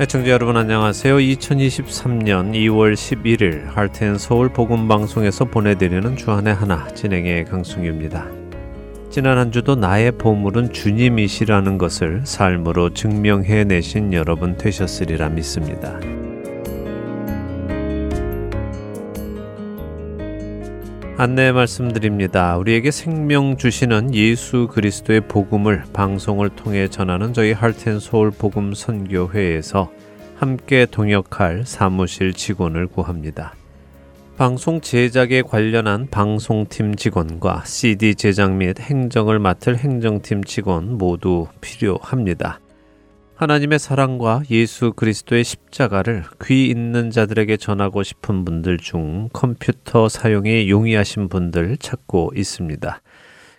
애청자 여러분 안녕하세요. 2023년 2월 11일 할텐 서울 복음 방송에서 보내드리는 주안의 하나 진행의 강승규입니다. 지난 한 주도 나의 보물은 주님이시라는 것을 삶으로 증명해 내신 여러분 되셨으리라 믿습니다. 안내 말씀드립니다. 우리에게 생명 주시는 예수 그리스도의 복음을 방송을 통해 전하는 저희 할텐서울 복음 선교회에서 함께 동역할 사무실 직원을 구합니다. 방송 제작에 관련한 방송팀 직원과 CD 제작 및 행정을 맡을 행정팀 직원 모두 필요합니다. 하나님의 사랑과 예수 그리스도의 십자가를 귀 있는 자들에게 전하고 싶은 분들 중 컴퓨터 사용이 용이하신 분들 찾고 있습니다.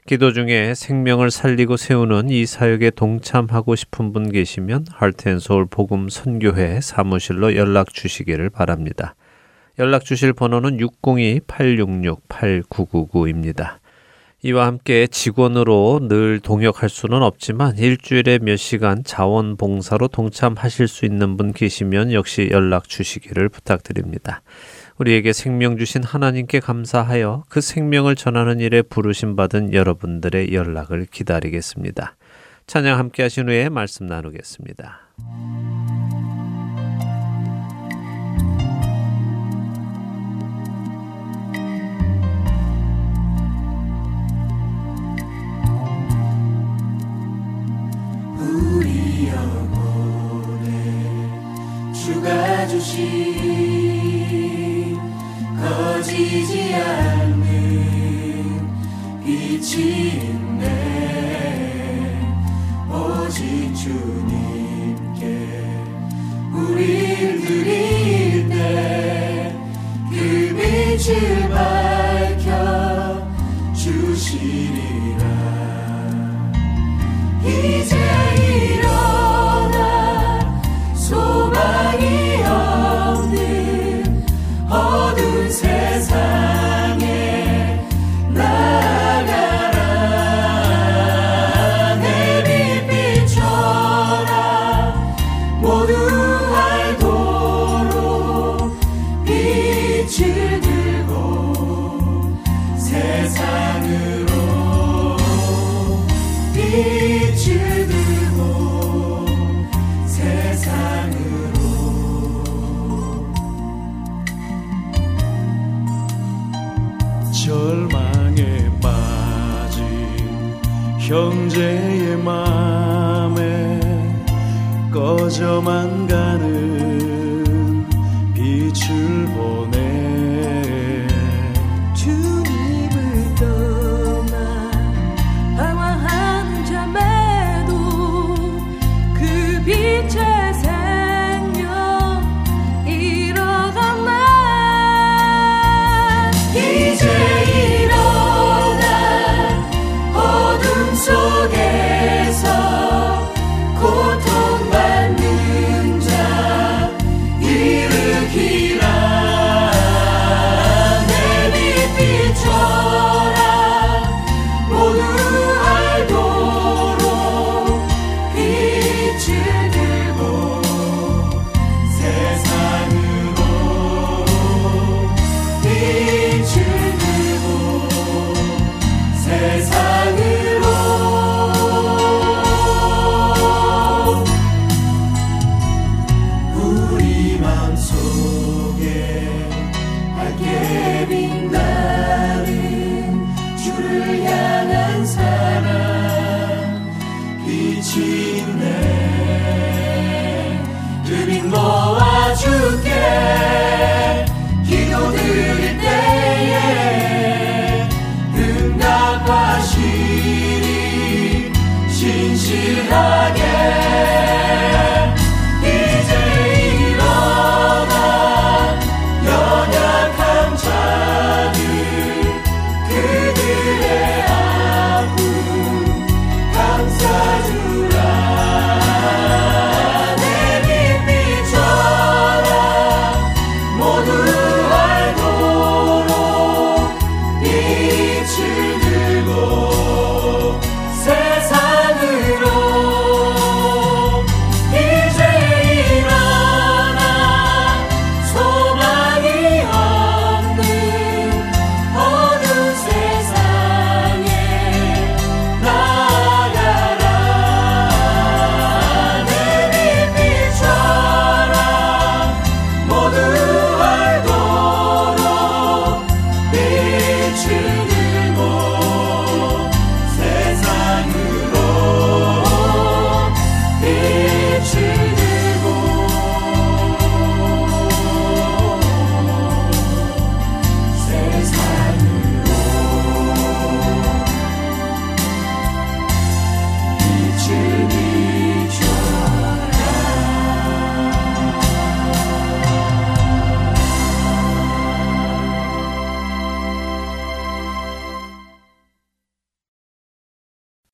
기도 중에 생명을 살리고 세우는 이 사역에 동참하고 싶은 분 계시면 할텐서울 복음 선교회 사무실로 연락 주시기를 바랍니다. 연락 주실 번호는 602-866-8999입니다. 이와 함께 직원으로 늘 동역할 수는 없지만 일주일에 몇 시간 자원봉사로 동참하실 수 있는 분 계시면 역시 연락 주시기를 부탁드립니다. 우리에게 생명 주신 하나님께 감사하여 그 생명을 전하는 일에 부르심 받은 여러분들의 연락을 기다리겠습니다. 찬양 함께 하신 후에 말씀 나누겠습니다. 주가 주신 거지지 않는 빛이 있네 오직 주님께 우릴 드릴 때 그 빛을 밝혀 주시리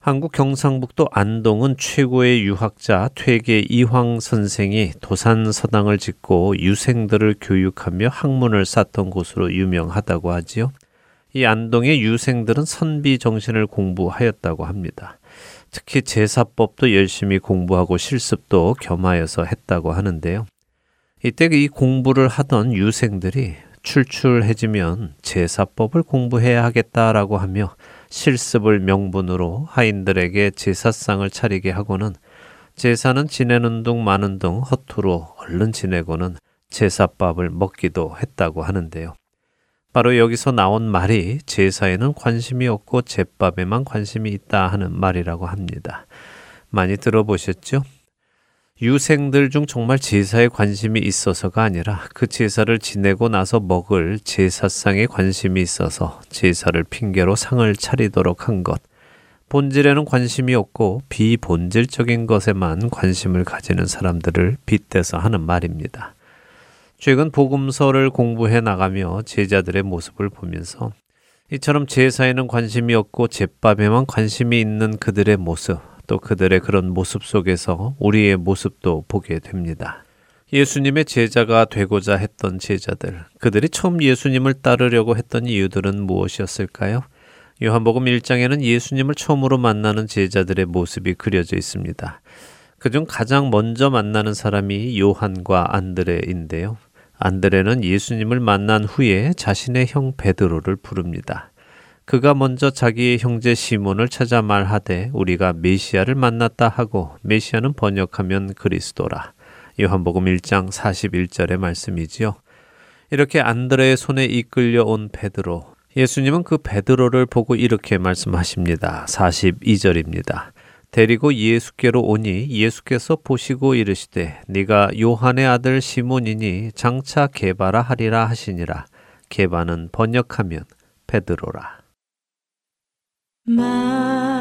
한국 경상북도 안동은 최고의 유학자 퇴계 이황 선생이 도산 서당을 짓고 유생들을 교육하며 학문을 쌓던 곳으로 유명하다고 하지요. 이 안동의 유생들은 선비 정신을 공부하였다고 합니다. 특히 제사법도 열심히 공부하고 실습도 겸하여서 했다고 하는데요. 이때 이 공부를 하던 유생들이 출출해지면 제사법을 공부해야 하겠다라고 하며 실습을 명분으로 하인들에게 제사상을 차리게 하고는 제사는 지내는 둥 마는 둥 허투루 얼른 지내고는 제사밥을 먹기도 했다고 하는데요. 바로 여기서 나온 말이 제사에는 관심이 없고 제밥에만 관심이 있다 하는 말이라고 합니다. 많이 들어보셨죠? 유생들 중 정말 제사에 관심이 있어서가 아니라 그 제사를 지내고 나서 먹을 제사상에 관심이 있어서 제사를 핑계로 상을 차리도록 한 것. 본질에는 관심이 없고 비본질적인 것에만 관심을 가지는 사람들을 빗대서 하는 말입니다. 최근 복음서를 공부해 나가며 제자들의 모습을 보면서 이처럼 제사에는 관심이 없고 제밥에만 관심이 있는 그들의 모습, 또 그들의 그런 모습 속에서 우리의 모습도 보게 됩니다. 예수님의 제자가 되고자 했던 제자들, 그들이 처음 예수님을 따르려고 했던 이유들은 무엇이었을까요? 요한복음 1장에는 예수님을 처음으로 만나는 제자들의 모습이 그려져 있습니다. 그중 가장 먼저 만나는 사람이 요한과 안드레인데요. 안드레는 예수님을 만난 후에 자신의 형 베드로를 부릅니다. 그가 먼저 자기의 형제 시몬을 찾아 말하되 우리가 메시아를 만났다 하고 메시아는 번역하면 그리스도라. 요한복음 1장 41절의 말씀이지요. 이렇게 안드레의 손에 이끌려 온 베드로. 예수님은 그 베드로를 보고 이렇게 말씀하십니다. 42절입니다. 데리고 예수께로 오니 예수께서 보시고 이르시되 네가 요한의 아들 시몬이니 장차 개바라 하리라 하시니라. 개바는 번역하면 베드로라. 만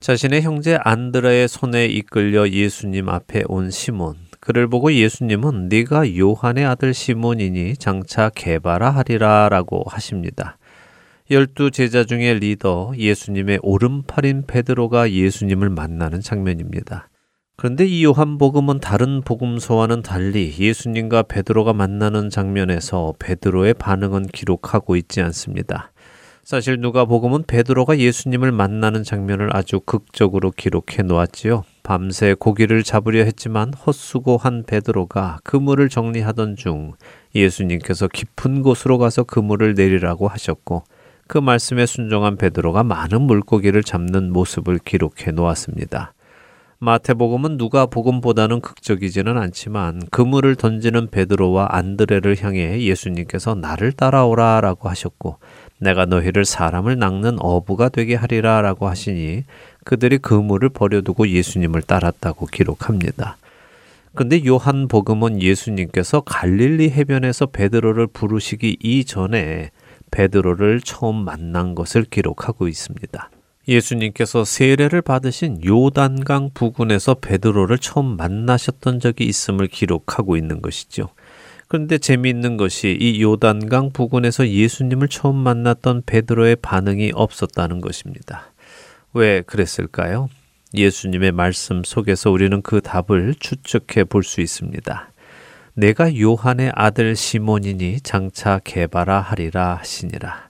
자신의 형제 안드라의 손에 이끌려 예수님 앞에 온 시몬. 그를 보고 예수님은 네가 요한의 아들 시몬이니 장차 개바라 하리라라고 하십니다. 열두 제자 중의 리더 예수님의 오른팔인 베드로가 예수님을 만나는 장면입니다. 그런데 이 요한복음은 다른 복음서와는 달리 예수님과 베드로가 만나는 장면에서 베드로의 반응은 기록하고 있지 않습니다. 사실 누가복음은 베드로가 예수님을 만나는 장면을 아주 극적으로 기록해 놓았지요. 밤새 고기를 잡으려 했지만 헛수고한 베드로가 그물을 정리하던 중 예수님께서 깊은 곳으로 가서 그물을 내리라고 하셨고 그 말씀에 순종한 베드로가 많은 물고기를 잡는 모습을 기록해 놓았습니다. 마태복음은 누가복음보다는 극적이지는 않지만 그물을 던지는 베드로와 안드레를 향해 예수님께서 나를 따라오라라고 하셨고 내가 너희를 사람을 낚는 어부가 되게 하리라 라고 하시니 그들이 그물을 버려두고 예수님을 따랐다고 기록합니다. 근데 요한 복음은 예수님께서 갈릴리 해변에서 베드로를 부르시기 이전에 베드로를 처음 만난 것을 기록하고 있습니다. 예수님께서 세례를 받으신 요단강 부근에서 베드로를 처음 만나셨던 적이 있음을 기록하고 있는 것이죠. 그런데 재미있는 것이 이 요단강 부근에서 예수님을 처음 만났던 베드로의 반응이 없었다는 것입니다. 왜 그랬을까요? 예수님의 말씀 속에서 우리는 그 답을 추측해 볼 수 있습니다. 내가 요한의 아들 시몬이니 장차 개바라 하리라 하시니라.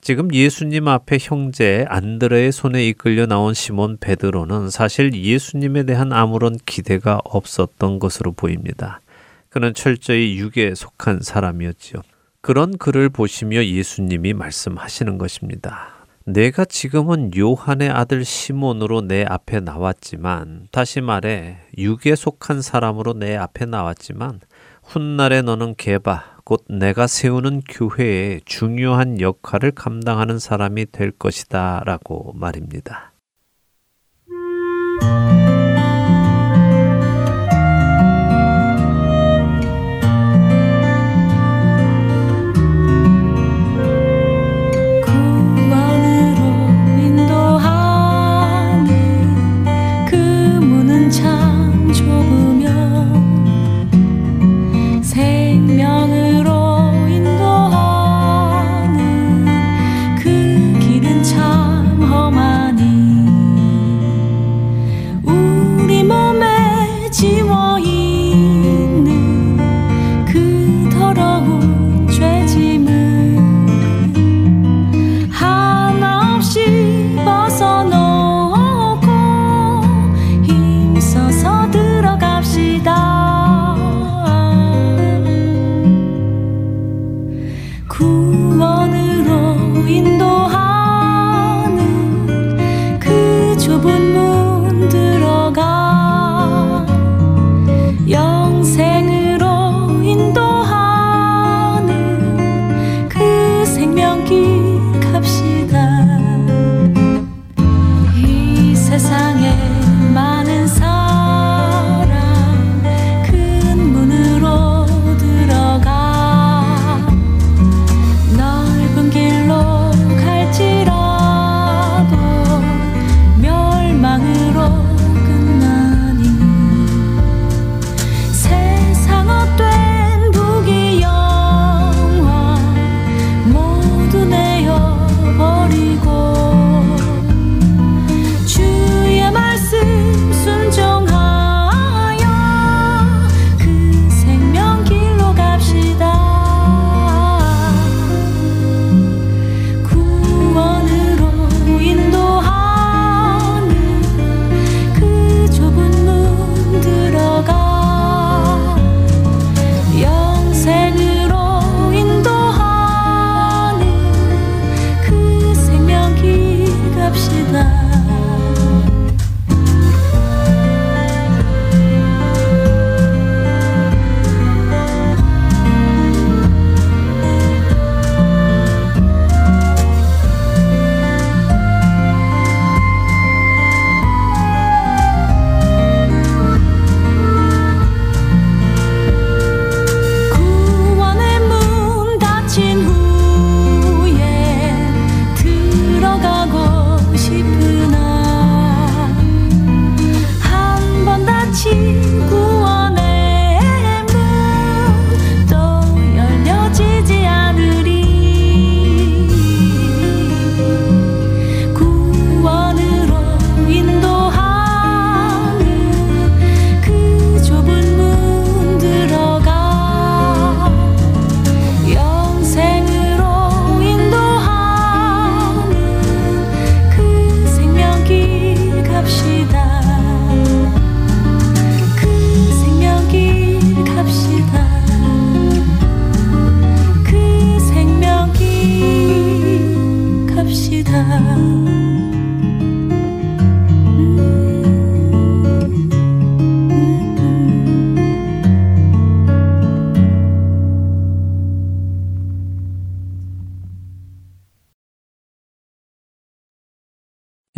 지금 예수님 앞에 형제 안드레의 손에 이끌려 나온 시몬 베드로는 사실 예수님에 대한 아무런 기대가 없었던 것으로 보입니다. 그는 철저히 육에 속한 사람이었지요. 그런 그를 보시며 예수님이 말씀하시는 것입니다. 내가 지금은 요한의 아들 시몬으로 내 앞에 나왔지만, 다시 말해, 육에 속한 사람으로 내 앞에 나왔지만, 훗날에 너는 개바, 곧 내가 세우는 교회에 중요한 역할을 감당하는 사람이 될 것이다. 라고 말입니다.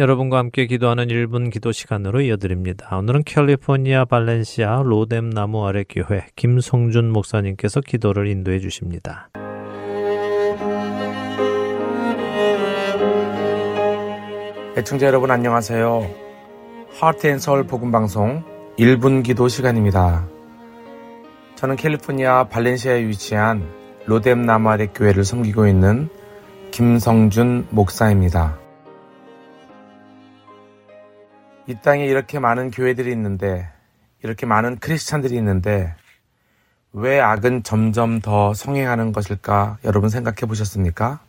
여러분과 함께 기도하는 1분 기도 시간으로 이어드립니다. 오늘은 캘리포니아 발렌시아 로뎀 나무 아래 교회 김성준 목사님께서 기도를 인도해 주십니다. 애청자 여러분 안녕하세요. 하트앤서울 복음방송 1분 기도 시간입니다. 저는 캘리포니아 발렌시아에 위치한 로뎀 나무 아래 교회를 섬기고 있는 김성준 목사입니다. 이 땅에 이렇게 많은 교회들이 있는데, 이렇게 많은 크리스찬들이 있는데, 왜 악은 점점 더 성행하는 것일까 여러분 생각해 보셨습니까?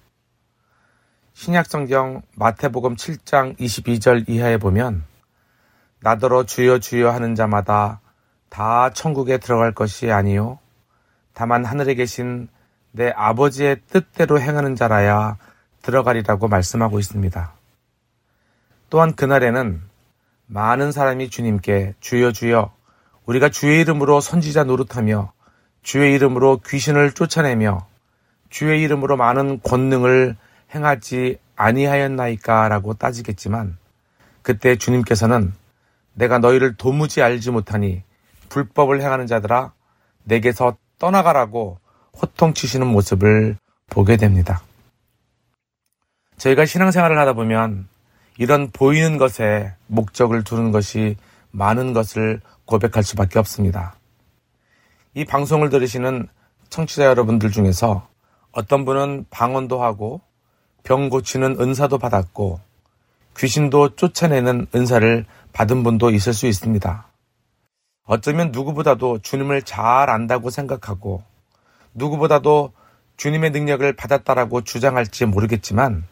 신약성경 마태복음 7장 22절 이하에 보면, 나더러 주여 주여 하는 자마다 다 천국에 들어갈 것이 아니요. 다만 하늘에 계신 내 아버지의 뜻대로 행하는 자라야 들어가리라고 말씀하고 있습니다. 또한 그날에는 많은 사람이 주님께 주여 주여 우리가 주의 이름으로 선지자 노릇하며 주의 이름으로 귀신을 쫓아내며 주의 이름으로 많은 권능을 행하지 아니하였나이까라고 따지겠지만 그때 주님께서는 내가 너희를 도무지 알지 못하니 불법을 행하는 자들아 내게서 떠나가라고 호통치시는 모습을 보게 됩니다. 저희가 신앙생활을 하다 보면 이런 보이는 것에 목적을 두는 것이 많은 것을 고백할 수밖에 없습니다. 이 방송을 들으시는 청취자 여러분들 중에서 어떤 분은 방언도 하고 병 고치는 은사도 받았고 귀신도 쫓아내는 은사를 받은 분도 있을 수 있습니다. 어쩌면 누구보다도 주님을 잘 안다고 생각하고 누구보다도 주님의 능력을 받았다라고 주장할지 모르겠지만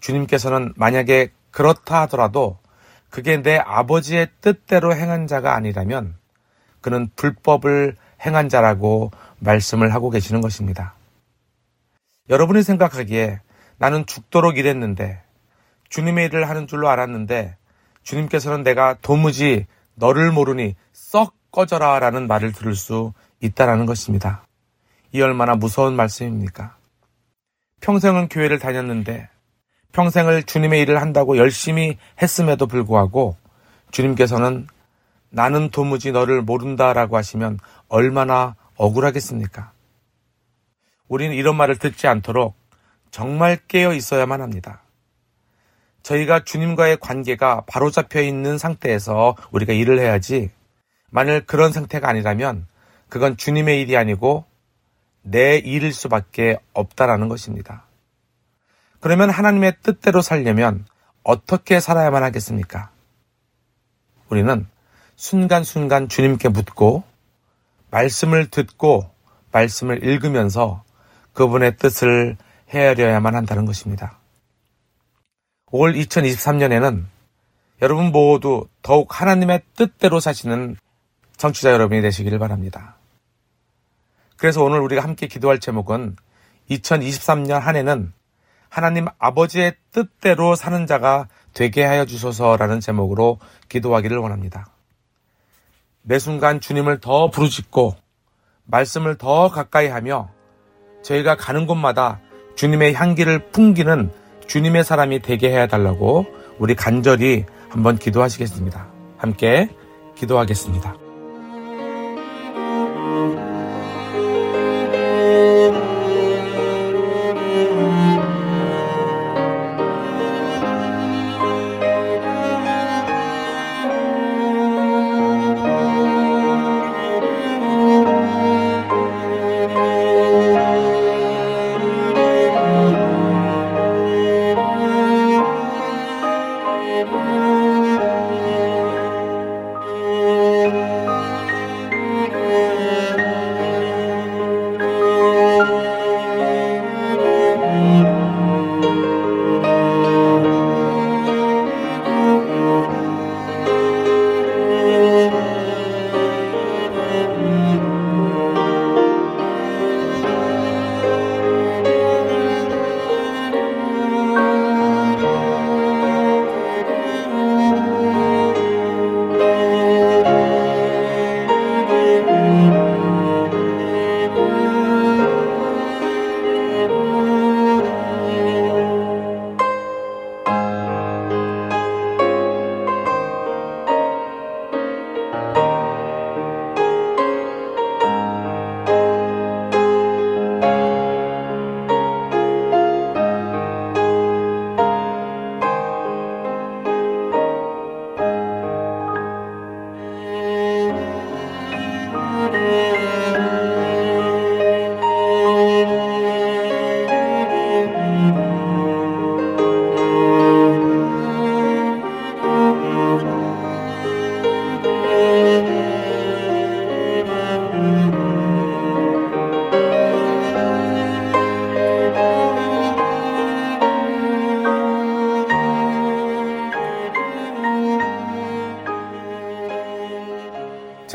주님께서는 만약에 그렇다 하더라도 그게 내 아버지의 뜻대로 행한 자가 아니라면 그는 불법을 행한 자라고 말씀을 하고 계시는 것입니다. 여러분이 생각하기에 나는 죽도록 일했는데 주님의 일을 하는 줄로 알았는데 주님께서는 내가 도무지 너를 모르니 썩 꺼져라 라는 말을 들을 수 있다라는 것입니다. 이 얼마나 무서운 말씀입니까? 평생은 교회를 다녔는데 평생을 주님의 일을 한다고 열심히 했음에도 불구하고 주님께서는 나는 도무지 너를 모른다라고 하시면 얼마나 억울하겠습니까? 우리는 이런 말을 듣지 않도록 정말 깨어 있어야만 합니다. 저희가 주님과의 관계가 바로잡혀 있는 상태에서 우리가 일을 해야지 만일 그런 상태가 아니라면 그건 주님의 일이 아니고 내 일일 수밖에 없다라는 것입니다. 그러면 하나님의 뜻대로 살려면 어떻게 살아야만 하겠습니까? 우리는 순간순간 주님께 묻고 말씀을 듣고 말씀을 읽으면서 그분의 뜻을 헤아려야만 한다는 것입니다. 올 2023년에는 여러분 모두 더욱 하나님의 뜻대로 사시는 정치자 여러분이 되시기를 바랍니다. 그래서 오늘 우리가 함께 기도할 제목은 2023년 한 해는 하나님 아버지의 뜻대로 사는 자가 되게 하여 주소서라는 제목으로 기도하기를 원합니다. 매 순간 주님을 더 부르짖고 말씀을 더 가까이 하며 저희가 가는 곳마다 주님의 향기를 풍기는 주님의 사람이 되게 해야 달라고 우리 간절히 한번 기도하시겠습니다. 함께 기도하겠습니다.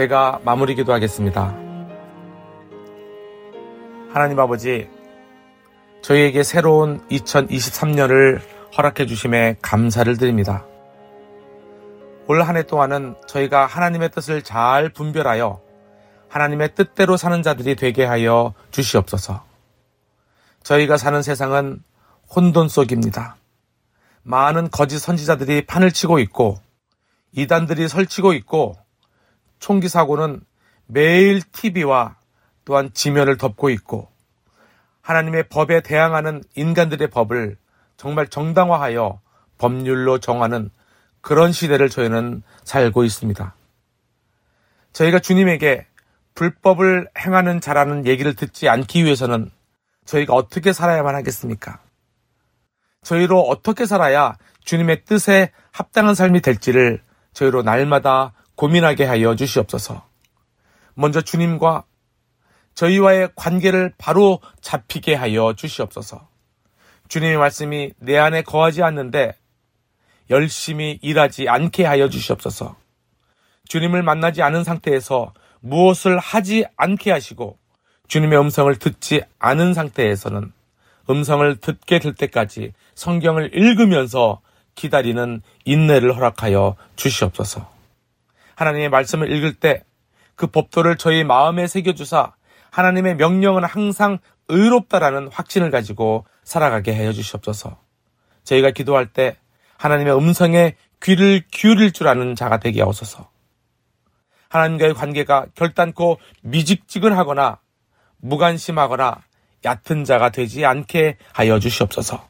제가 마무리 기도하겠습니다. 하나님 아버지, 저희에게 새로운 2023년을 허락해 주심에 감사를 드립니다. 올 한 해 동안은 저희가 하나님의 뜻을 잘 분별하여 하나님의 뜻대로 사는 자들이 되게 하여 주시옵소서. 저희가 사는 세상은 혼돈 속입니다. 많은 거짓 선지자들이 판을 치고 있고 이단들이 설치고 있고 총기 사고는 매일 TV와 또한 지면을 덮고 있고 하나님의 법에 대항하는 인간들의 법을 정말 정당화하여 법률로 정하는 그런 시대를 저희는 살고 있습니다. 저희가 주님에게 불법을 행하는 자라는 얘기를 듣지 않기 위해서는 저희가 어떻게 살아야만 하겠습니까? 저희로 어떻게 살아야 주님의 뜻에 합당한 삶이 될지를 저희로 날마다 고민하게 하여 주시옵소서. 먼저 주님과 저희와의 관계를 바로 잡히게 하여 주시옵소서. 주님의 말씀이 내 안에 거하지 않는데 열심히 일하지 않게 하여 주시옵소서. 주님을 만나지 않은 상태에서 무엇을 하지 않게 하시고 주님의 음성을 듣지 않은 상태에서는 음성을 듣게 될 때까지 성경을 읽으면서 기다리는 인내를 허락하여 주시옵소서. 하나님의 말씀을 읽을 때 그 법도를 저희 마음에 새겨주사 하나님의 명령은 항상 의롭다라는 확신을 가지고 살아가게 하여 주시옵소서. 저희가 기도할 때 하나님의 음성에 귀를 기울일 줄 아는 자가 되게 하옵소서. 하나님과의 관계가 결단코 미직직을하거나 무관심하거나 얕은 자가 되지 않게 하여 주시옵소서.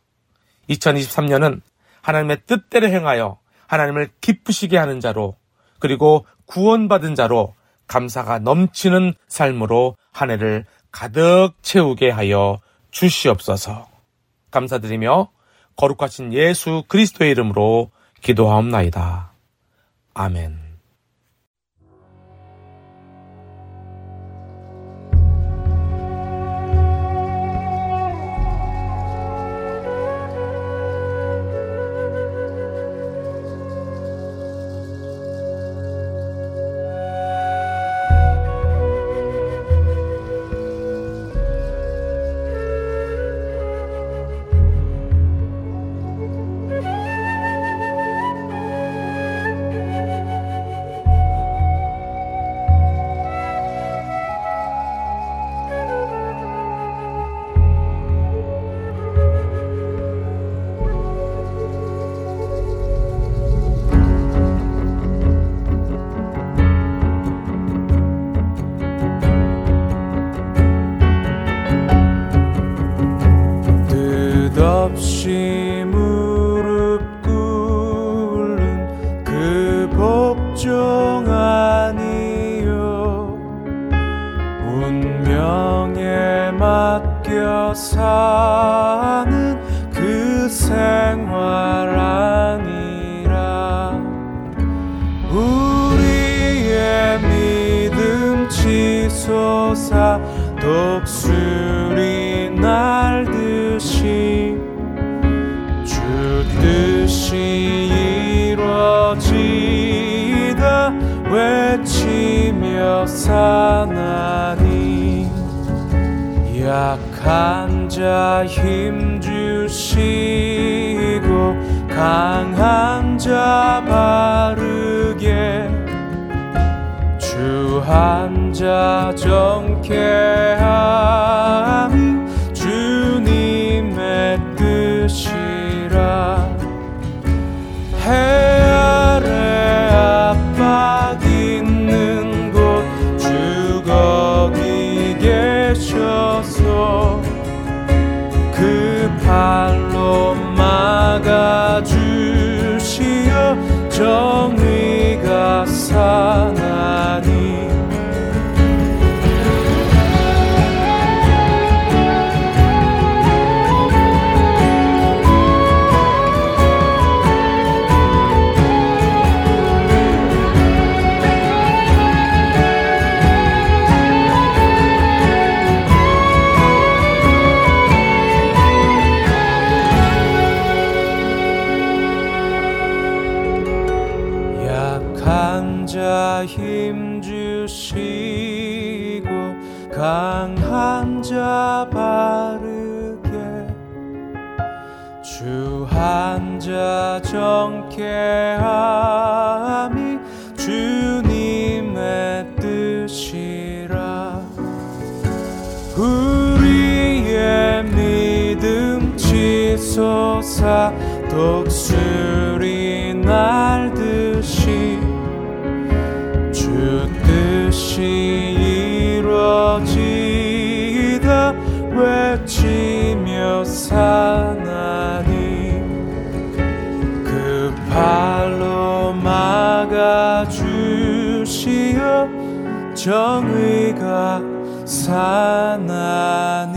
2023년은 하나님의 뜻대로 행하여 하나님을 기쁘시게 하는 자로 그리고 구원받은 자로 감사가 넘치는 삶으로 한 해를 가득 채우게 하여 주시옵소서. 감사드리며 거룩하신 예수 그리스도의 이름으로 기도하옵나이다. 아멘. 독수리 날듯이 주 뜻이 이루어지다 외치며 사나니. 약한 자 힘 주시고 강한 자 바르게 주한 자 정케함이 주님의 뜻이라. 해 아래 압박 있는 곳 주 거기 계셔서 그 팔로 막아주시어 정의가 사나니 치솟아 독수리 날듯이 주 뜻이 이루어지다. 외치며 사나니 그 발로 막아주시어 정의가 사나니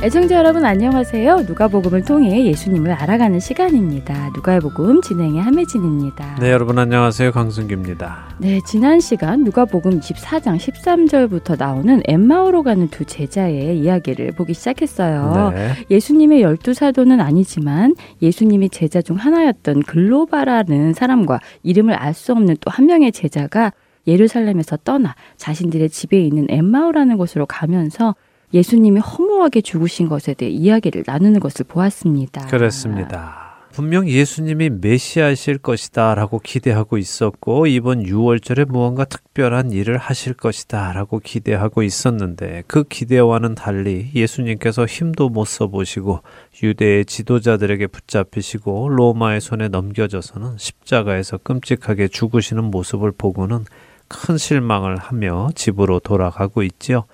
애청자 여러분 안녕하세요. 누가복음을 통해 예수님을 알아가는 시간입니다. 누가의 복음 진행의 함혜진입니다. 네, 여러분 안녕하세요. 강승규입니다. 네, 지난 시간 누가복음 24장 13절부터 나오는 엠마오로 가는 두 제자의 이야기를 보기 시작했어요. 네. 예수님의 열두 사도는 아니지만 예수님이 제자 중 하나였던 글로바라는 사람과 이름을 알 수 없는 또 한 명의 제자가 예루살렘에서 떠나 자신들의 집에 있는 엠마오라는 곳으로 가면서 예수님이 허무하게 죽으신 것에 대해 이야기를 나누는 것을 보았습니다. 그렇습니다. 분명 예수님이 메시아이실 것이다 라고 기대하고 있었고 이번 6월절에 무언가 특별한 일을 하실 것이다 라고 기대하고 있었는데 그 기대와는 달리 예수님께서 힘도 못 써보시고 유대의 지도자들에게 붙잡히시고 로마의 손에 넘겨져서는 십자가에서 끔찍하게 죽으시는 모습을 보고는 큰 실망을 하며 집으로 돌아가고 있지요.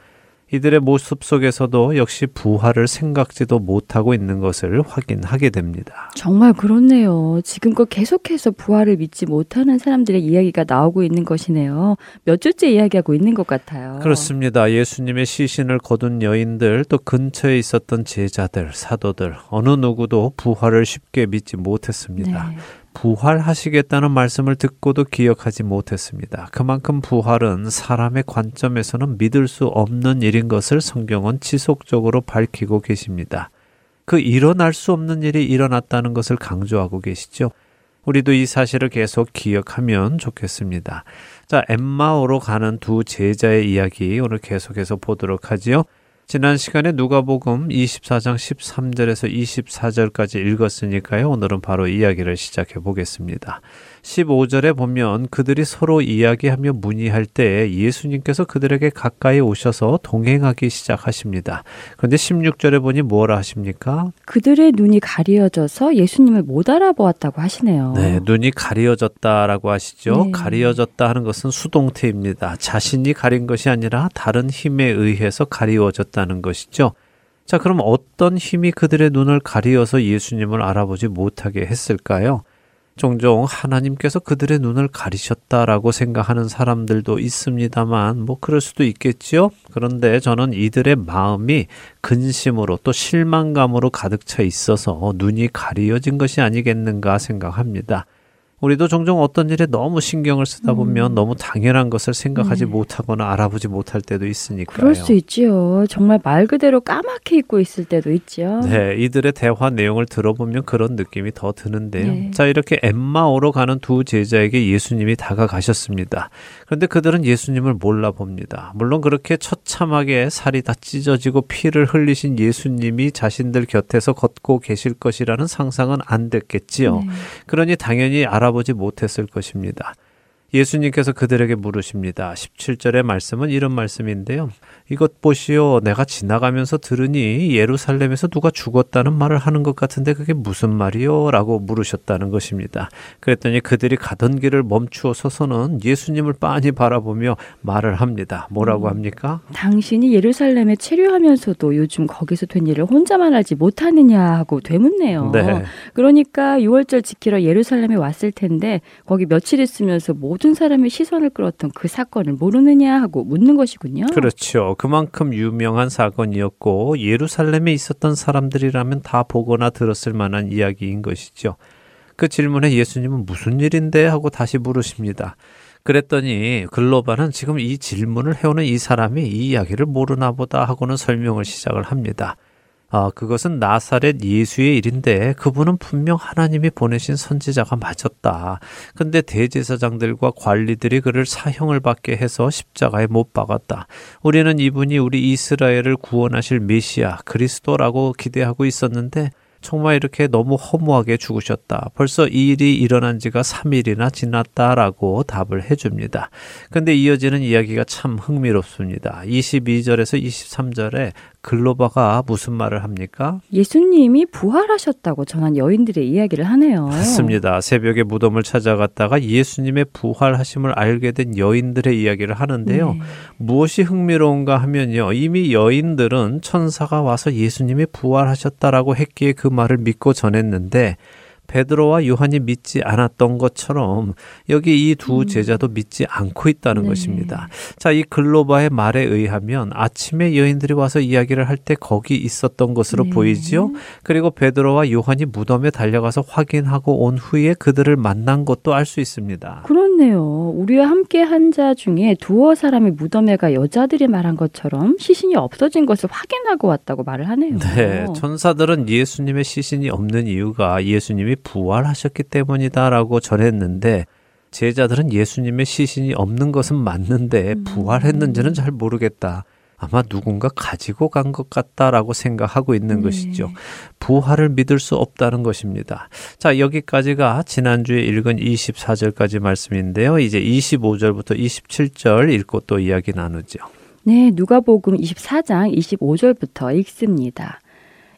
이들의 모습 속에서도 역시 부활을 생각지도 못하고 있는 것을 확인하게 됩니다. 정말 그렇네요. 지금껏 계속해서 부활을 믿지 못하는 사람들의 이야기가 나오고 있는 것이네요. 몇 주째 이야기하고 있는 것 같아요. 그렇습니다. 예수님의 시신을 거둔 여인들, 또 근처에 있었던 제자들, 사도들, 어느 누구도 부활을 쉽게 믿지 못했습니다. 네. 부활하시겠다는 말씀을 듣고도 기억하지 못했습니다. 그만큼 부활은 사람의 관점에서는 믿을 수 없는 일인 것을 성경은 지속적으로 밝히고 계십니다. 그 일어날 수 없는 일이 일어났다는 것을 강조하고 계시죠. 우리도 이 사실을 계속 기억하면 좋겠습니다. 자, 엠마오로 가는 두 제자의 이야기 오늘 계속해서 보도록 하지요. 지난 시간에 누가복음 24장 13절에서 24절까지 읽었으니까요. 오늘은 바로 이야기를 시작해 보겠습니다. 15절에 보면 그들이 서로 이야기하며 문의할 때 예수님께서 그들에게 가까이 오셔서 동행하기 시작하십니다. 그런데 16절에 보니 뭐라 하십니까? 그들의 눈이 가리어져서 예수님을 못 알아보았다고 하시네요. 네, 눈이 가리어졌다라고 하시죠. 네. 가리어졌다 하는 것은 수동태입니다. 자신이 가린 것이 아니라 다른 힘에 의해서 가리워졌다는 것이죠. 자, 그럼 어떤 힘이 그들의 눈을 가리어서 예수님을 알아보지 못하게 했을까요? 종종 하나님께서 그들의 눈을 가리셨다라고 생각하는 사람들도 있습니다만, 뭐 그럴 수도 있겠지요. 그런데 저는 이들의 마음이 근심으로 또 실망감으로 가득 차 있어서 눈이 가리어진 것이 아니겠는가 생각합니다. 우리도 종종 어떤 일에 너무 신경을 쓰다 보면 음. 너무 당연한 것을 생각하지 네. 못하거나 알아보지 못할 때도 있으니까요. 그럴 수 있지요. 정말 말 그대로 까맣게 잊고 있을 때도 있죠. 네, 이들의 대화 내용을 들어보면 그런 느낌이 더 드는데요. 네. 자, 이렇게 엠마오로 가는 두 제자에게 예수님이 다가가셨습니다. 그런데 그들은 예수님을 몰라 봅니다. 물론 그렇게 처참하게 살이 다 찢어지고 피를 흘리신 예수님이 자신들 곁에서 걷고 계실 것이라는 상상은 안 됐겠지요. 네. 그러니 당연히 알아 보지 못했을 것입니다. 예수님께서 그들에게 물으십니다. 17절의 말씀은 이런 말씀인데요. 이것 보시오. 내가 지나가면서 들으니 예루살렘에서 누가 죽었다는 말을 하는 것 같은데 그게 무슨 말이요? 라고 물으셨다는 것입니다. 그랬더니 그들이 가던 길을 멈추어 서서는 예수님을 빤히 바라보며 말을 합니다. 뭐라고 합니까? 당신이 예루살렘에 체류하면서도 요즘 거기서 된 일을 혼자만 알지 못하느냐 하고 되묻네요. 네. 그러니까 6월절 지키러 예루살렘에 왔을 텐데 거기 며칠 있으면서 모든 사람의 시선을 끌었던 그 사건을 모르느냐 하고 묻는 것이군요. 그렇죠. 그만큼 유명한 사건이었고 예루살렘에 있었던 사람들이라면 다 보거나 들었을 만한 이야기인 것이죠. 그 질문에 예수님은 무슨 일인데 하고 다시 물으십니다. 그랬더니 글로바는 지금 이 질문을 해오는 이 사람이 이 이야기를 모르나 보다 하고는 설명을 시작을 합니다. 아, 그것은 나사렛 예수의 일인데 그분은 분명 하나님이 보내신 선지자가 맞았다. 근데 대제사장들과 관리들이 그를 사형을 받게 해서 십자가에 못 박았다. 우리는 이분이 우리 이스라엘을 구원하실 메시아 그리스도라고 기대하고 있었는데 정말 이렇게 너무 허무하게 죽으셨다. 벌써 이 일이 일어난 지가 3일이나 지났다라고 답을 해줍니다. 근데 이어지는 이야기가 참 흥미롭습니다. 22절에서 23절에 글로바가 무슨 말을 합니까? 예수님이 부활하셨다고 전한 여인들의 이야기를 하네요. 맞습니다. 새벽에 무덤을 찾아갔다가 예수님의 부활하심을 알게 된 여인들의 이야기를 하는데요. 네. 무엇이 흥미로운가 하면요. 이미 여인들은 천사가 와서 예수님이 부활하셨다라고 했기에 그 말을 믿고 전했는데 베드로와 요한이 믿지 않았던 것처럼 여기 이 두 제자도 믿지 않고 있다는 네. 것입니다. 자, 이 글로바의 말에 의하면 아침에 여인들이 와서 이야기를 할 때 거기 있었던 것으로 네. 보이지요. 그리고 베드로와 요한이 무덤에 달려가서 확인하고 온 후에 그들을 만난 것도 알 수 있습니다. 그렇네요. 우리와 함께 한 자 중에 두어 사람이 무덤에 가 여자들이 말한 것처럼 시신이 없어진 것을 확인하고 왔다고 말을 하네요. 네, 천사들은 예수님의 시신이 없는 이유가 예수님이 부활하셨기 때문이다라고 전했는데 제자들은 예수님의 시신이 없는 것은 맞는데 부활했는지는 잘 모르겠다. 아마 누군가 가지고 간 것 같다라고 생각하고 있는 네. 것이죠. 부활을 믿을 수 없다는 것입니다. 자, 여기까지가 지난주에 읽은 24절까지 말씀인데요. 이제 25절부터 27절 읽고 또 이야기 나누죠. 네, 누가복음 24장 25절부터 읽습니다.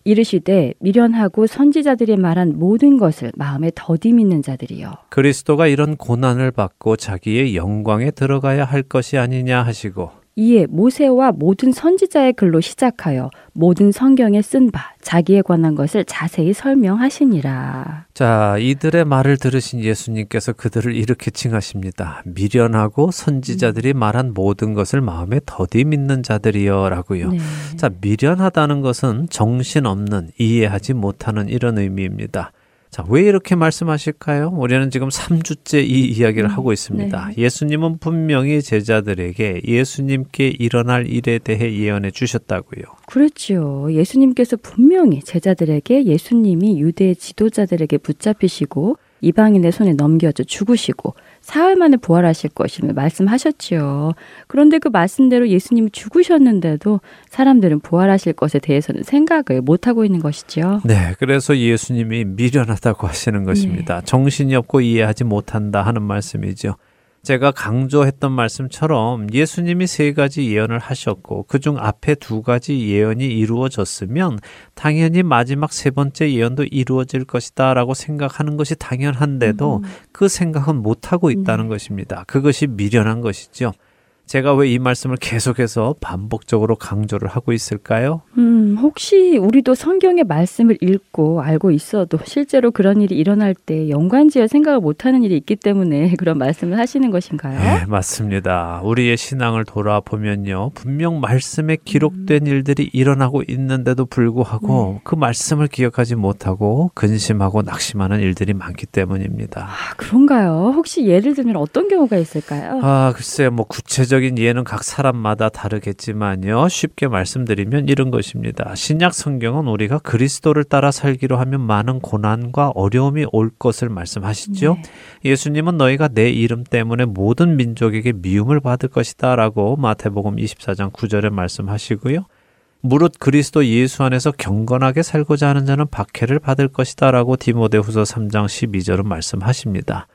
이르시되 미련하고 선지자들이 말한 모든 것을 마음에 더디 믿는 자들이요. 그리스도가 이런 고난을 받고 자기의 영광에 들어가야 할 것이 아니냐 하시고 이에 모세와 모든 선지자의 글로 시작하여 모든 성경에 쓴 바 자기에 관한 것을 자세히 설명하시니라. 자, 이들의 말을 들으신 예수님께서 그들을 이렇게 칭하십니다. 미련하고 선지자들이 말한 모든 것을 마음에 더디 믿는 자들이여 라고요. 네. 자, 미련하다는 것은 정신없는, 이해하지 못하는 이런 의미입니다. 자, 왜 이렇게 말씀하실까요? 우리는 지금 3주째 이 이야기를 음, 하고 있습니다. 네. 예수님은 분명히 제자들에게 예수님께 일어날 일에 대해 예언해 주셨다고요. 그렇지요. 예수님께서 분명히 제자들에게 예수님이 유대 지도자들에게 붙잡히시고 이방인의 손에 넘겨져 죽으시고 사흘 만에 부활하실 것임을 말씀하셨지요. 그런데 그 말씀대로 예수님이 죽으셨는데도 사람들은 부활하실 것에 대해서는 생각을 못 하고 있는 것이지요. 네, 그래서 예수님이 미련하다고 하시는 것입니다. 정신이 없고 이해하지 못한다 하는 말씀이죠. 제가 강조했던 말씀처럼 예수님이 세 가지 예언을 하셨고 그중 앞에 두 가지 예언이 이루어졌으면 당연히 마지막 세 번째 예언도 이루어질 것이다라고 생각하는 것이 당연한데도 그 생각은 못 하고 있다는 것입니다. 그것이 미련한 것이죠. 제가 왜 이 말씀을 계속해서 반복적으로 강조를 하고 있을까요? 음, 혹시 우리도 성경의 말씀을 읽고 알고 있어도 실제로 그런 일이 일어날 때 연관지어 생각을 못하는 일이 있기 때문에 그런 말씀을 하시는 것인가요? 네, 맞습니다. 우리의 신앙을 돌아보면요. 분명 말씀에 기록된 일들이 일어나고 있는데도 불구하고 그 말씀을 기억하지 못하고 근심하고 낙심하는 일들이 많기 때문입니다. 아, 그런가요? 혹시 예를 들면 어떤 경우가 있을까요? 아, 글쎄요. 뭐 구체적 인 예는 각 사람마다 다르겠지만요. 쉽게 말씀드리면 이런 것입니다. 신약 성경은 우리가 그리스도를 따라 살기로 하면 많은 고난과 어려움이 올 것을 말씀하시죠. 네. 예수님은 너희가 내 이름 때문에 모든 민족에게 미움을 받을 것이다라고 마태복음 24장 9절에 말씀하시고요. 무릇 그리스도 예수 안에서 경건하게 살고자 하는 자는 박해를 받을 것이다라고 디모데후서 3장 12절은 말씀하십니다.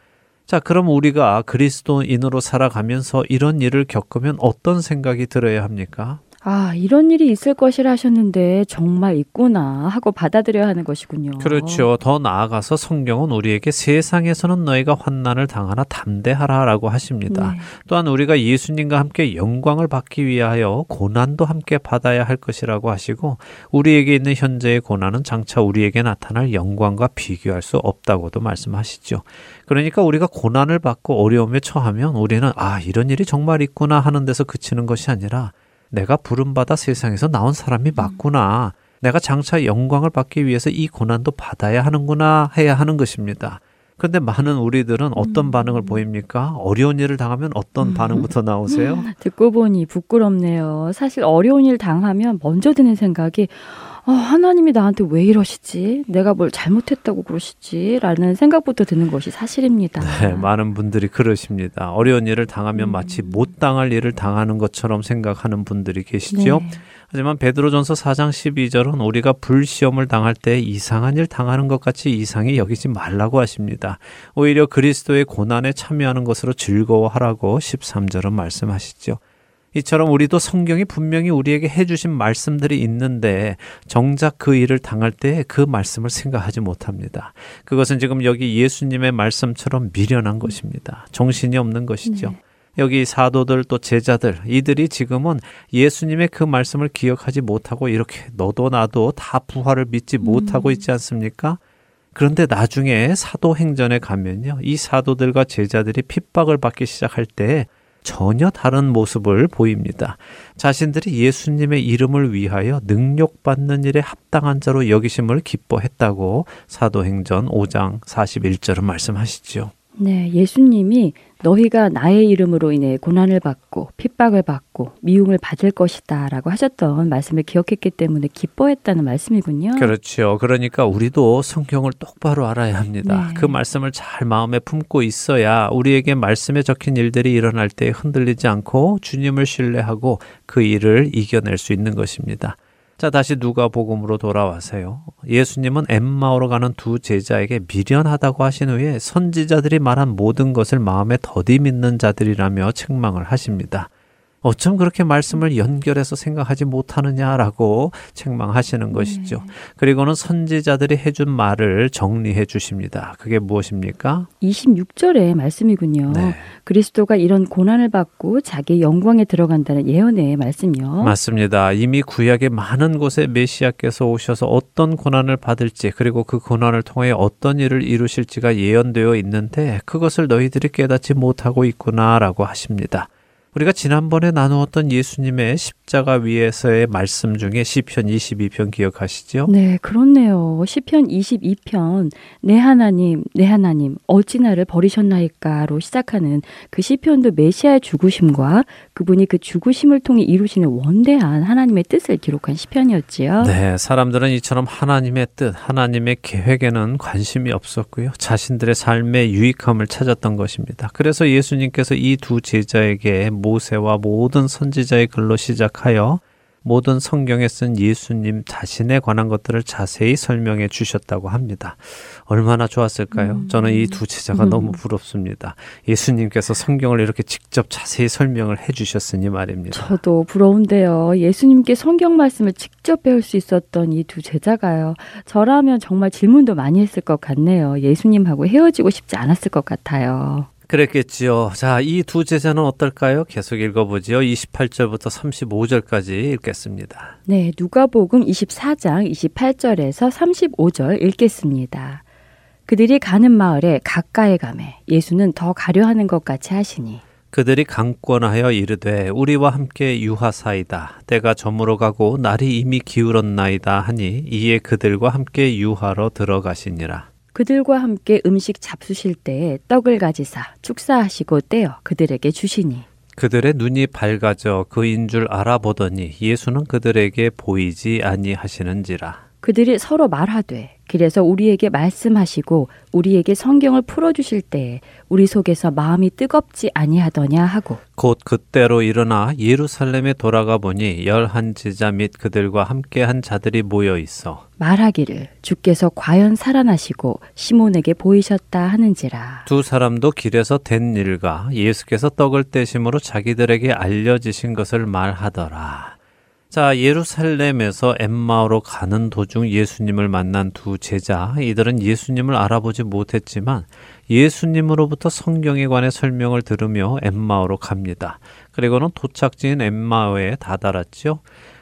자, 그럼 우리가 그리스도인으로 살아가면서 이런 일을 겪으면 어떤 생각이 들어야 합니까? 아, 이런 일이 있을 것이라 하셨는데 정말 있구나 하고 받아들여야 하는 것이군요. 그렇죠. 더 나아가서 성경은 우리에게 세상에서는 너희가 환난을 당하나 담대하라라고 하십니다. 네. 또한 우리가 예수님과 함께 영광을 받기 위하여 고난도 함께 받아야 할 것이라고 하시고 우리에게 있는 현재의 고난은 장차 우리에게 나타날 영광과 비교할 수 없다고도 말씀하시죠. 그러니까 우리가 고난을 받고 어려움에 처하면 우리는 아, 이런 일이 정말 있구나 하는 데서 그치는 것이 아니라 내가 부름받아 세상에서 나온 사람이 맞구나. 내가 장차 영광을 받기 위해서 이 고난도 받아야 하는구나 해야 하는 것입니다. 그런데 많은 우리들은 어떤 반응을 보입니까? 어려운 일을 당하면 어떤 반응부터 나오세요? 듣고 보니 부끄럽네요. 사실 어려운 일 당하면 먼저 드는 생각이 어, 하나님이 나한테 왜 이러시지? 내가 뭘 잘못했다고 그러시지? 라는 생각부터 드는 것이 사실입니다. 네, 많은 분들이 그러십니다. 어려운 일을 당하면 마치 못 당할 일을 당하는 것처럼 생각하는 분들이 계시죠. 네. 하지만 베드로전서 4장 12절은 우리가 불시험을 당할 때 이상한 일 당하는 것 같이 이상히 여기지 말라고 하십니다. 오히려 그리스도의 고난에 참여하는 것으로 즐거워하라고 13절은 말씀하시죠. 이처럼 우리도 성경이 분명히 우리에게 해주신 말씀들이 있는데 정작 그 일을 당할 때 그 말씀을 생각하지 못합니다. 그것은 지금 여기 예수님의 말씀처럼 미련한 것입니다. 정신이 없는 것이죠. 여기 사도들 또 제자들 이들이 지금은 예수님의 그 말씀을 기억하지 못하고 이렇게 너도 나도 다 부활을 믿지 못하고 있지 않습니까? 그런데 나중에 사도행전에 가면요. 이 사도들과 제자들이 핍박을 받기 시작할 때 전혀 다른 모습을 보입니다. 자신들이 예수님의 이름을 위하여 능력받는 일에 합당한 자로 여기심을 기뻐했다고 사도행전 5장 41절은 말씀하시죠. 네, 예수님이 너희가 나의 이름으로 인해 고난을 받고 핍박을 받고 미움을 받을 것이다 라고 하셨던 말씀을 기억했기 때문에 기뻐했다는 말씀이군요. 그렇죠. 그러니까 우리도 성경을 똑바로 알아야 합니다. 네. 그 말씀을 잘 마음에 품고 있어야 우리에게 말씀에 적힌 일들이 일어날 때 흔들리지 않고 주님을 신뢰하고 그 일을 이겨낼 수 있는 것입니다. 자, 다시 누가 복음으로 돌아와세요. 예수님은 엠마오로 가는 두 제자에게 미련하다고 하신 후에 선지자들이 말한 모든 것을 마음에 더디 믿는 자들이라며 책망을 하십니다. 어쩜 그렇게 말씀을 연결해서 생각하지 못하느냐라고 책망하시는 것이죠. 그리고는 선지자들이 해준 말을 정리해 주십니다. 그게 무엇입니까? 26절의 말씀이군요. 네. 그리스도가 이런 고난을 받고 자기 영광에 들어간다는 예언의 말씀이요. 맞습니다. 이미 구약의 많은 곳에 메시아께서 오셔서 어떤 고난을 받을지 그리고 그 고난을 통해 어떤 일을 이루실지가 예언되어 있는데 그것을 너희들이 깨닫지 못하고 있구나라고 하십니다. 우리가 지난번에 나누었던 예수님의 십 자가 위에서의 말씀 중에 시편 22편 기억하시죠? 네, 그렇네요. 시편 22편 내 하나님, 내 하나님 어찌 나를 버리셨나이까로 시작하는 그 시편도 메시아의 죽으심과 그분이 그 죽으심을 통해 이루시는 원대한 하나님의 뜻을 기록한 시편이었지요. 네, 사람들은 이처럼 하나님의 뜻, 하나님의 계획에는 관심이 없었고요. 자신들의 삶의 유익함을 찾았던 것입니다. 그래서 예수님께서 이 두 제자에게 모세와 모든 선지자의 글로 시작 하여 모든 성경에 쓴 예수님 자신에 관한 것들을 자세히 설명해 주셨다고 합니다. 얼마나 좋았을까요? 저는 이 두 제자가 너무 부럽습니다. 예수님께서 성경을 이렇게 직접 자세히 설명을 해 주셨으니 말입니다. 저도 부러운데요. 예수님께 성경 말씀을 직접 배울 수 있었던 이 두 제자가요. 저라면 정말 질문도 많이 했을 것 같네요. 예수님하고 헤어지고 싶지 않았을 것 같아요. 그랬겠지요. 자, 이 두 제자는 어떨까요? 계속 읽어보지요. 28절부터 35절까지 읽겠습니다. 네, 누가복음 24장 28절에서 35절 읽겠습니다. 그들이 가는 마을에 가까이 가매 예수는 더 가려 하는 것 같이 하시니 그들이 강권하여 이르되 우리와 함께 유하사이다. 때가 저물어 가고 날이 이미 기울었나이다 하니 이에 그들과 함께 유하러 들어가시니라. 그들과 함께 음식 잡수실 때에 떡을 가지사 축사하시고 떼어 그들에게 주시니 그들의 눈이 밝아져 그인 줄 알아보더니 예수는 그들에게 보이지 아니하시는지라. 그들이 서로 말하되 길에서 우리에게 말씀하시고 우리에게 성경을 풀어 주실 때에 우리 속에서 마음이 뜨겁지 아니하더냐 하고 곧 그때로 일어나 예루살렘에 돌아가 보니 열한 제자 및 그들과 함께한 자들이 모여 있어 말하기를 주께서 과연 살아나시고 시몬에게 보이셨다 하는지라 두 사람도 길에서 된 일과 예수께서 떡을 떼심으로 자기들에게 알려지신 것을 말하더라. 자, 예루살렘에서 엠마오로 가는 도중 예수님을 만난 두 제자. 이들은 예수님을 알아보지 못했지만 예수님으로부터 성경에 관해 설명을 들으며 엠마오로 갑니다. 그리고는 도착지인 엠마오에 다다랐지요.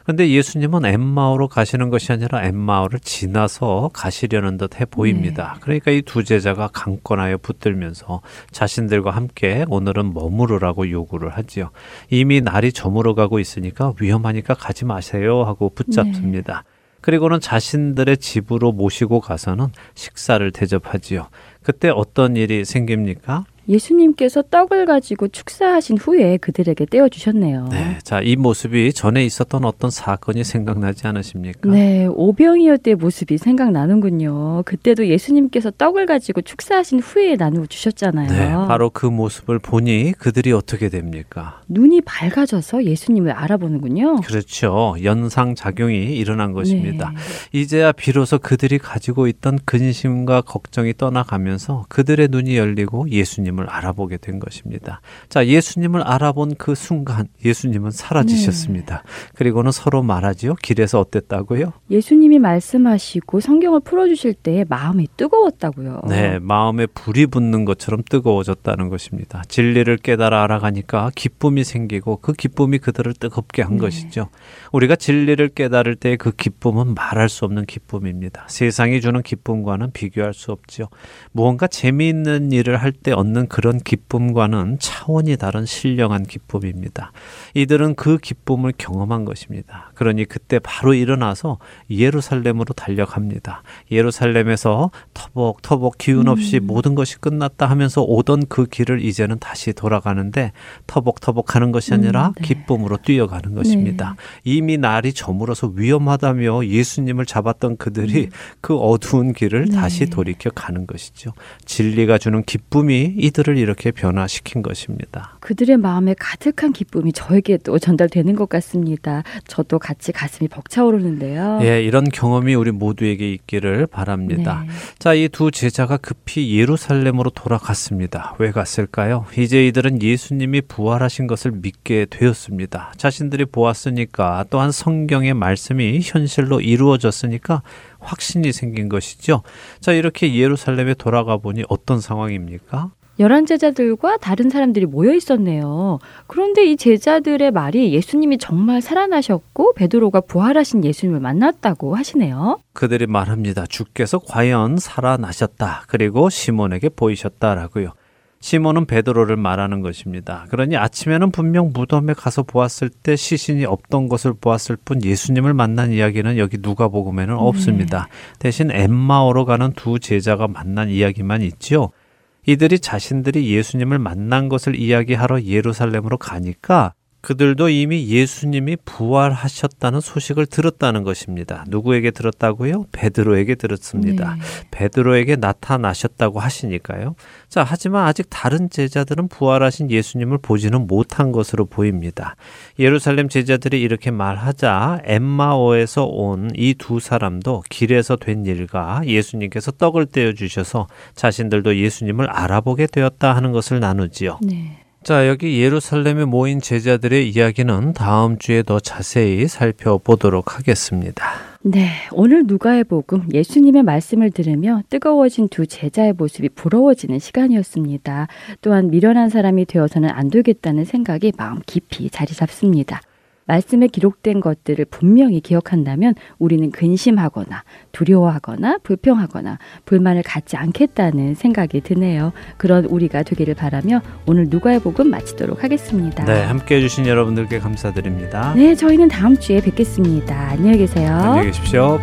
근데 예수님은 엠마오로 가시는 것이 아니라 엠마오를 지나서 가시려는 듯해 보입니다. 네. 그러니까 이 두 제자가 강권하여 붙들면서 자신들과 함께 오늘은 머무르라고 요구를 하지요. 이미 날이 저물어 가고 있으니까 위험하니까 가지 마세요 하고 붙잡습니다. 그리고는 자신들의 집으로 모시고 가서는 식사를 대접하지요. 그때 어떤 일이 생깁니까? 예수님께서 떡을 가지고 축사하신 후에 그들에게 떼어 주셨네요. 네. 자, 이 모습이 전에 있었던 어떤 사건이 생각나지 않으십니까? 네, 오병이어 때 모습이 생각나는군요. 그때도 예수님께서 떡을 가지고 축사하신 후에 나누어 주셨잖아요. 네, 바로 그 모습을 보니 그들이 어떻게 됩니까? 눈이 밝아져서 예수님을 알아보는군요. 그렇죠. 연상 작용이 일어난 것입니다. 네. 이제야 비로소 그들이 가지고 있던 근심과 걱정이 떠나가면서 그들의 눈이 열리고 예수님을 알아보게 된 것입니다. 자, 예수님을 알아본 그 순간 예수님은 사라지셨습니다. 그리고는 서로 말하지요. 길에서 어땠다고요? 예수님이 말씀하시고 성경을 풀어 주실 때 마음이 뜨거웠다고요. 네, 마음에 불이 붙는 것처럼 뜨거워졌다는 것입니다. 진리를 깨달아 알아가니까 기쁨이 생기고 그 기쁨이 그들을 뜨겁게 한 네. 것이죠. 우리가 진리를 깨달을 때 그 기쁨은 말할 수 없는 기쁨입니다. 세상이 주는 기쁨과는 비교할 수 없죠. 무언가 재미있는 일을 할 때 얻는 그런 기쁨과는 차원이 다른 신령한 기쁨입니다. 이들은 그 기쁨을 경험한 것입니다. 그러니 그때 바로 일어나서 예루살렘으로 달려갑니다. 예루살렘에서 터벅터벅 기운 없이 모든 것이 끝났다 하면서 오던 그 길을 이제는 다시 돌아가는데 터벅터벅 하는 것이 아니라 음, 네. 기쁨으로 뛰어가는 것입니다. 이미 날이 저물어서 위험하다며 예수님을 잡았던 그들이 그 어두운 길을 네. 다시 돌이켜 가는 것이죠. 진리가 주는 기쁨이 이 들을 이렇게 변화시킨 것입니다. 그들의 마음에 가득한 기쁨이 저에게도 전달되는 것 같습니다. 저도 같이 가슴이 벅차오르는데요. 예, 이런 경험이 우리 모두에게 있기를 바랍니다. 네. 자, 이 두 제자가 급히 예루살렘으로 돌아갔습니다. 왜 갔을까요? 이제 이들은 예수님이 부활하신 것을 믿게 되었습니다. 자신들이 보았으니까 또한 성경의 말씀이 현실로 이루어졌으니까 확신이 생긴 것이죠. 자, 이렇게 예루살렘에 돌아가 보니 어떤 상황입니까? 열한 제자들과 다른 사람들이 모여 있었네요. 그런데 이 제자들의 말이 예수님이 정말 살아나셨고 베드로가 부활하신 예수님을 만났다고 하시네요. 그들이 말합니다. 주께서 과연 살아나셨다. 그리고 시몬에게 보이셨다라고요. 시몬은 베드로를 말하는 것입니다. 그러니 아침에는 분명 무덤에 가서 보았을 때 시신이 없던 것을 보았을 뿐 예수님을 만난 이야기는 여기 누가복음에는 없습니다. 대신 엠마오로 가는 두 제자가 만난 이야기만 있지요. 이들이 자신들이 예수님을 만난 것을 이야기하러 예루살렘으로 가니까 그들도 이미 예수님이 부활하셨다는 소식을 들었다는 것입니다. 누구에게 들었다고요? 베드로에게 들었습니다. 네. 베드로에게 나타나셨다고 하시니까요. 자, 하지만 아직 다른 제자들은 부활하신 예수님을 보지는 못한 것으로 보입니다. 예루살렘 제자들이 이렇게 말하자 엠마오에서 온 이 두 사람도 길에서 된 일과 예수님께서 떡을 떼어 주셔서 자신들도 예수님을 알아보게 되었다 하는 것을 나누지요. 네. 자, 여기 예루살렘에 모인 제자들의 이야기는 다음 주에 더 자세히 살펴보도록 하겠습니다. 네, 오늘 누가의 복음 예수님의 말씀을 들으며 뜨거워진 두 제자의 모습이 부러워지는 시간이었습니다. 또한 미련한 사람이 되어서는 안 되겠다는 생각이 마음 깊이 자리 잡습니다. 말씀에 기록된 것들을 분명히 기억한다면 우리는 근심하거나 두려워하거나 불평하거나 불만을 갖지 않겠다는 생각이 드네요. 그런 우리가 되기를 바라며 오늘 누가의 복음 마치도록 하겠습니다. 네, 함께 해주신 여러분들께 감사드립니다. 네, 저희는 다음 주에 뵙겠습니다. 안녕히 계세요. 안녕히 계십시오.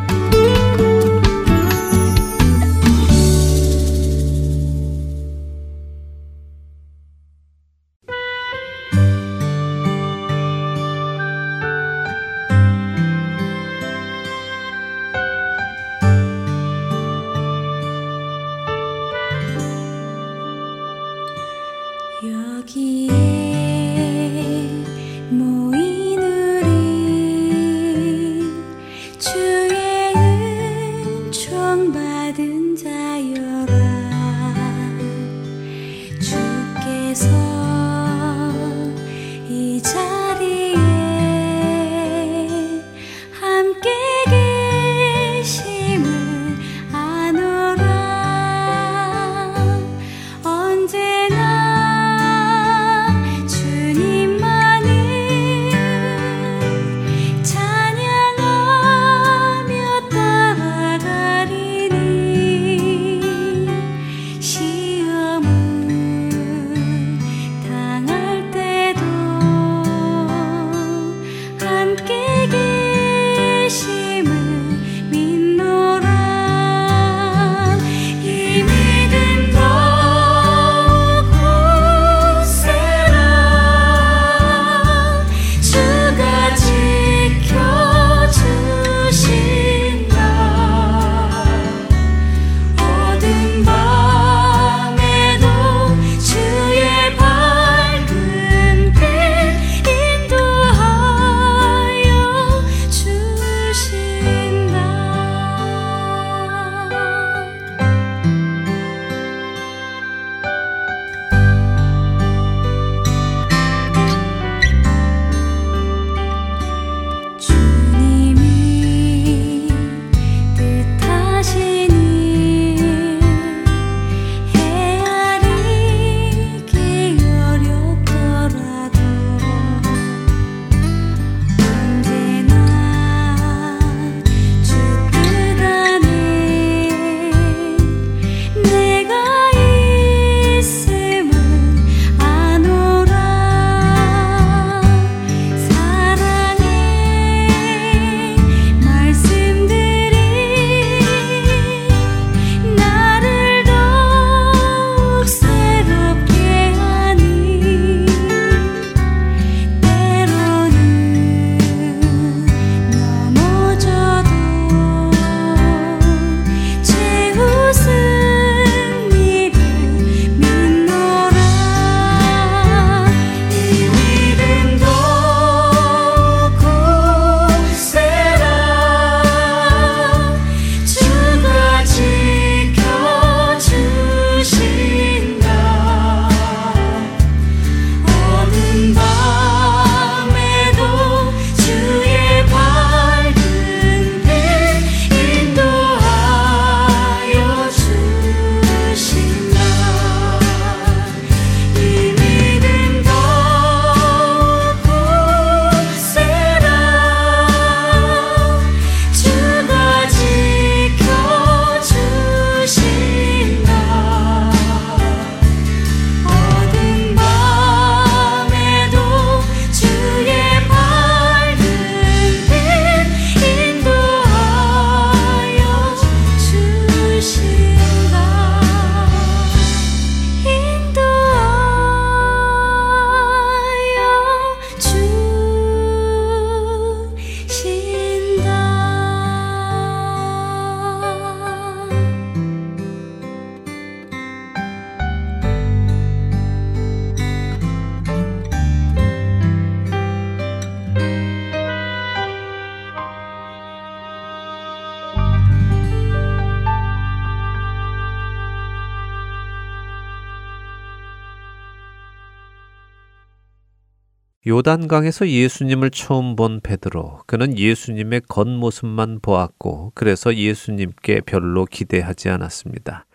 요단강에서 예수님을 처음 본 베드로, 그는 예수님의 겉모습만 보았고, 그래서 예수님께 별로 기대하지 않았습니다.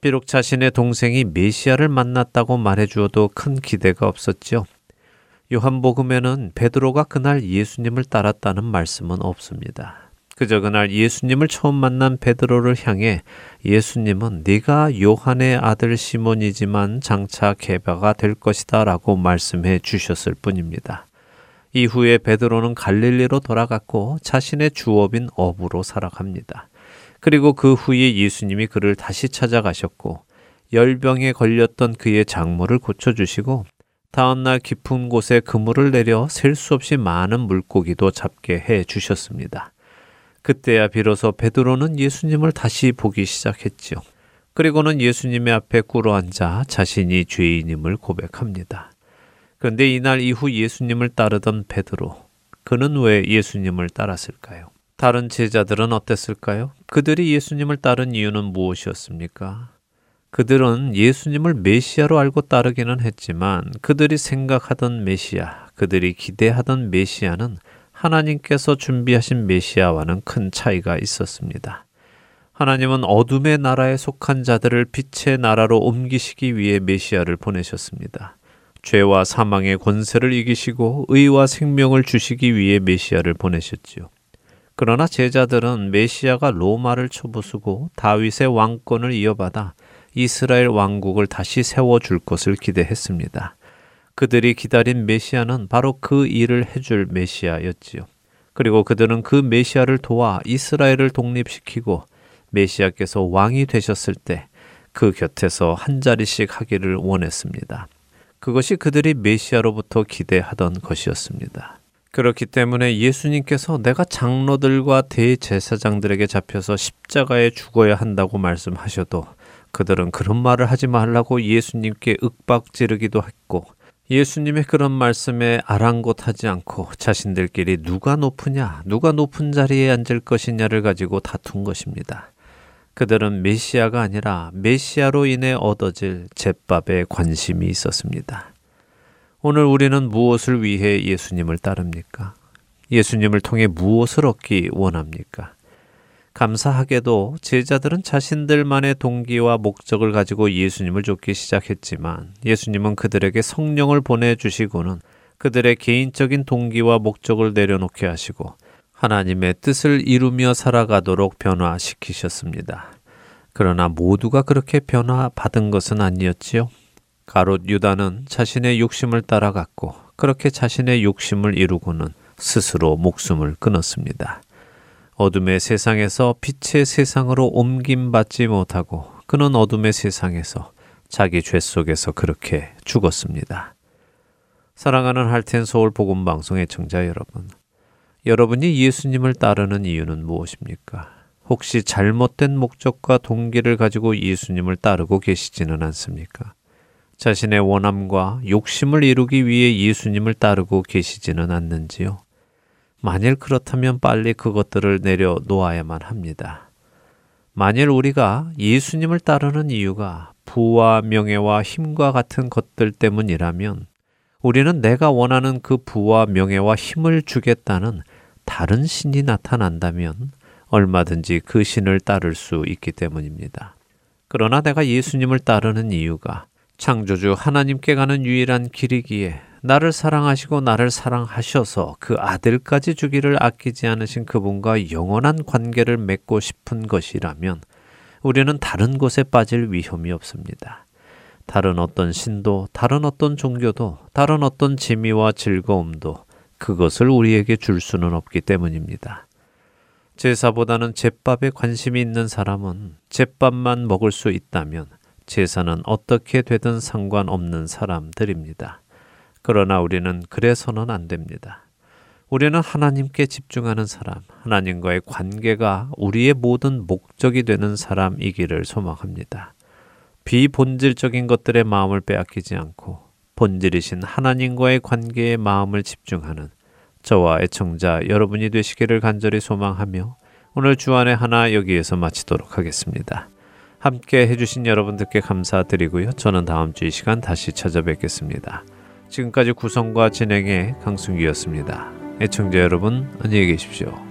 비록 자신의 동생이 메시아를 만났다고 말해 주어도 큰 기대가 없었지요. 요한복음에는 베드로가 그날 예수님을 따랐다는 말씀은 없습니다. 그저 그날 예수님을 처음 만난 베드로를 향해 예수님은 네가 요한의 아들 시몬이지만 장차 개바가 될 것이다라고 말씀해 주셨을 뿐입니다. 이후에 베드로는 갈릴리로 돌아갔고 자신의 주업인 어부로 살아갑니다. 그리고 그 후에 예수님이 그를 다시 찾아가셨고 열병에 걸렸던 그의 장모를 고쳐주시고 다음날 깊은 곳에 그물을 내려 셀 수 없이 많은 물고기도 잡게 해 주셨습니다. 그때야 비로소 베드로는 예수님을 다시 보기 시작했지요. 그리고는 예수님의 앞에 꿇어 앉아 자신이 죄인임을 고백합니다. 그런데 이날 이후 예수님을 따르던 베드로, 그는 왜 예수님을 따랐을까요? 다른 제자들은 어땠을까요? 그들이 예수님을 따른 이유는 무엇이었습니까? 그들은 예수님을 메시아로 알고 따르기는 했지만 그들이 생각하던 메시아, 그들이 기대하던 메시아는 하나님께서 준비하신 메시아와는 큰 차이가 있었습니다. 하나님은 어둠의 나라에 속한 자들을 빛의 나라로 옮기시기 위해 메시아를 보내셨습니다. 죄와 사망의 권세를 이기시고 의와 생명을 주시기 위해 메시아를 보내셨지요. 그러나 제자들은 메시아가 로마를 쳐부수고 다윗의 왕권을 이어받아 이스라엘 왕국을 다시 세워줄 것을 기대했습니다. 그들이 기다린 메시아는 바로 그 일을 해줄 메시아였지요. 그리고 그들은 그 메시아를 도와 이스라엘을 독립시키고 메시아께서 왕이 되셨을 때 그 곁에서 한 자리씩 하기를 원했습니다. 그것이 그들이 메시아로부터 기대하던 것이었습니다. 그렇기 때문에 예수님께서 내가 장로들과 대제사장들에게 잡혀서 십자가에 죽어야 한다고 말씀하셔도 그들은 그런 말을 하지 말라고 예수님께 윽박 지르기도 했고 예수님의 그런 말씀에 아랑곳하지 않고 자신들끼리 누가 높으냐, 누가 높은 자리에 앉을 것이냐를 가지고 다툰 것입니다. 그들은 메시아가 아니라 메시아로 인해 얻어질 제밥에 관심이 있었습니다. 오늘 우리는 무엇을 위해 예수님을 따릅니까? 예수님을 통해 무엇을 얻기 원합니까? 감사하게도 제자들은 자신들만의 동기와 목적을 가지고 예수님을 쫓기 시작했지만 예수님은 그들에게 성령을 보내주시고는 그들의 개인적인 동기와 목적을 내려놓게 하시고 하나님의 뜻을 이루며 살아가도록 변화시키셨습니다. 그러나 모두가 그렇게 변화받은 것은 아니었지요. 가롯 유다는 자신의 욕심을 따라갔고 그렇게 자신의 욕심을 이루고는 스스로 목숨을 끊었습니다. 어둠의 세상에서 빛의 세상으로 옮김받지 못하고 그는 어둠의 세상에서 자기 죄 속에서 그렇게 죽었습니다. 사랑하는 할텐 서울 복음 방송의 청자 여러분. 여러분이 예수님을 따르는 이유는 무엇입니까? 혹시 잘못된 목적과 동기를 가지고 예수님을 따르고 계시지는 않습니까? 자신의 원함과 욕심을 이루기 위해 예수님을 따르고 계시지는 않는지요? 만일 그렇다면 빨리 그것들을 내려놓아야만 합니다. 만일 우리가 예수님을 따르는 이유가 부와 명예와 힘과 같은 것들 때문이라면 우리는 내가 원하는 그 부와 명예와 힘을 주겠다는 다른 신이 나타난다면 얼마든지 그 신을 따를 수 있기 때문입니다. 그러나 내가 예수님을 따르는 이유가 창조주 하나님께 가는 유일한 길이기에 나를 사랑하시고 나를 사랑하셔서 그 아들까지 주기를 아끼지 않으신 그분과 영원한 관계를 맺고 싶은 것이라면 우리는 다른 곳에 빠질 위험이 없습니다. 다른 어떤 신도, 다른 어떤 종교도, 다른 어떤 재미와 즐거움도 그것을 우리에게 줄 수는 없기 때문입니다. 제사보다는 제밥에 관심이 있는 사람은 제밥만 먹을 수 있다면 제사는 어떻게 되든 상관없는 사람들입니다. 그러나 우리는 그래서는 안 됩니다. 우리는 하나님께 집중하는 사람, 하나님과의 관계가 우리의 모든 목적이 되는 사람이기를 소망합니다. 비본질적인 것들의 마음을 빼앗기지 않고 본질이신 하나님과의 관계에 마음을 집중하는 저와 애청자 여러분이 되시기를 간절히 소망하며 오늘 주안의 하나 여기에서 마치도록 하겠습니다. 함께 해주신 여러분들께 감사드리고요. 저는 다음 주 이 시간 다시 찾아뵙겠습니다. 지금까지 구성과 진행의 강승기였습니다. 애청자 여러분 안녕히 계십시오.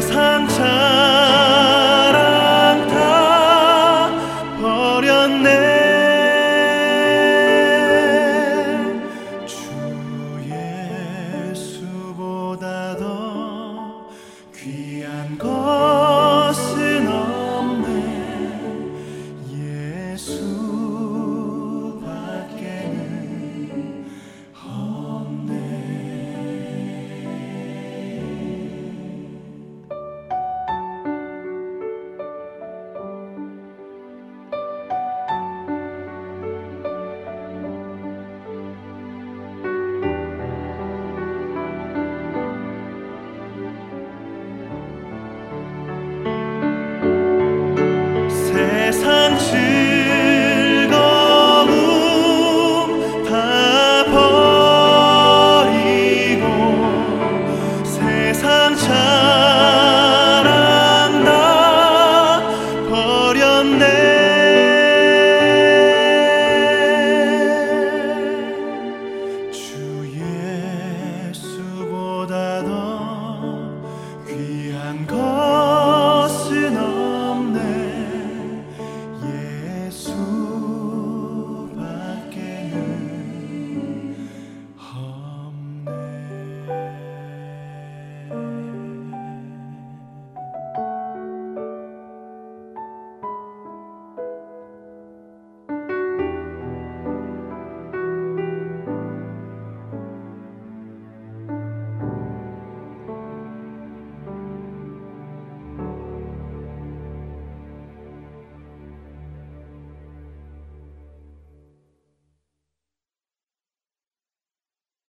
세상 참